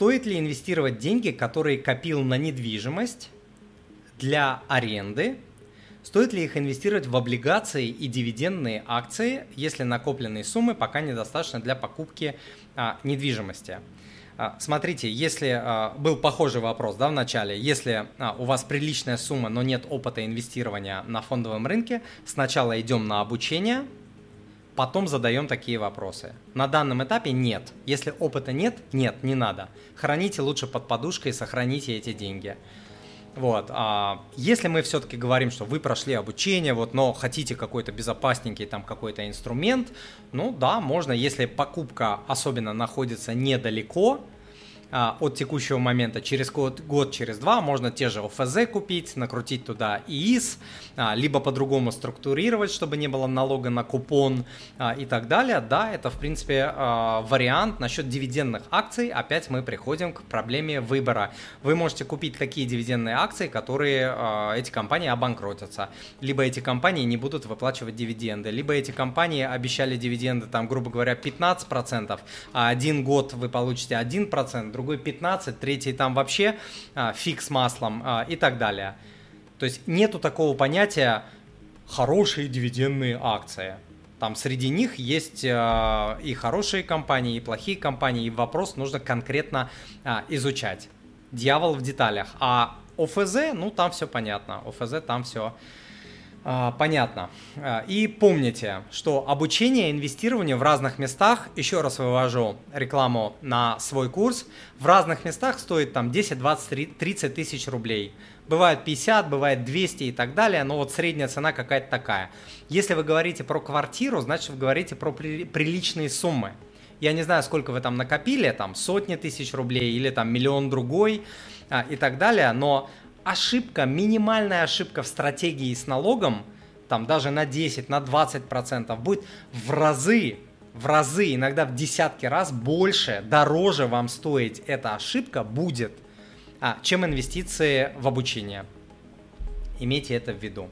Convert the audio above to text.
стоит ли инвестировать деньги, которые копил на недвижимость для аренды? Стоит ли их инвестировать в облигации и дивидендные акции, если накопленные суммы пока недостаточно для покупки а, недвижимости? А, смотрите, если а, был похожий вопрос да, в начале, если а, у вас приличная сумма, но нет опыта инвестирования на фондовом рынке, сначала идем на обучение, потом задаем такие вопросы. На данном этапе нет. Если опыта нет, нет, не надо. Храните лучше под подушкой, сохраните эти деньги. Вот. А если мы все-таки говорим, что вы прошли обучение, вот, но хотите какой-то безопасненький там какой-то инструмент, ну да, можно, если покупка особенно находится недалеко, а, от текущего момента. Через год, год, через два можно те же ОФЗ купить, накрутить туда ИИС, а, либо по-другому структурировать, чтобы не было налога на купон а, и так далее. Да, это в принципе вариант. Насчет дивидендных акций опять мы приходим к проблеме выбора. Вы можете купить такие дивидендные акции, которые эти компании обанкротятся. Либо эти компании не будут выплачивать дивиденды, либо эти компании обещали дивиденды, там, грубо говоря, 15%, а один год вы получите 1%, другой 15, третий там вообще а, фиг с маслом а, и так далее. То есть нету такого понятия хорошие дивидендные акции. Там среди них есть э, и хорошие компании, и плохие компании, и вопрос нужно конкретно э, изучать. Дьявол в деталях. А ОФЗ, ну там все понятно. ОФЗ там все понятно. А, и помните, что обучение инвестированию в разных местах, еще раз вывожу рекламу на свой курс, в разных местах стоит там 10, 20, 30 тысяч рублей. Бывает 50, бывает 200 и так далее, но вот средняя цена какая-то такая. Если вы говорите про квартиру, значит вы говорите про приличные суммы. Я не знаю, сколько вы там накопили, там сотни тысяч рублей или там миллион другой а, и так далее, но ошибка, минимальная ошибка в стратегии с налогом, там даже на 10, на 20 процентов, будет в разы, в разы, иногда в десятки раз больше, дороже вам стоить эта ошибка будет, а, чем инвестиции в обучение. Имейте это в виду.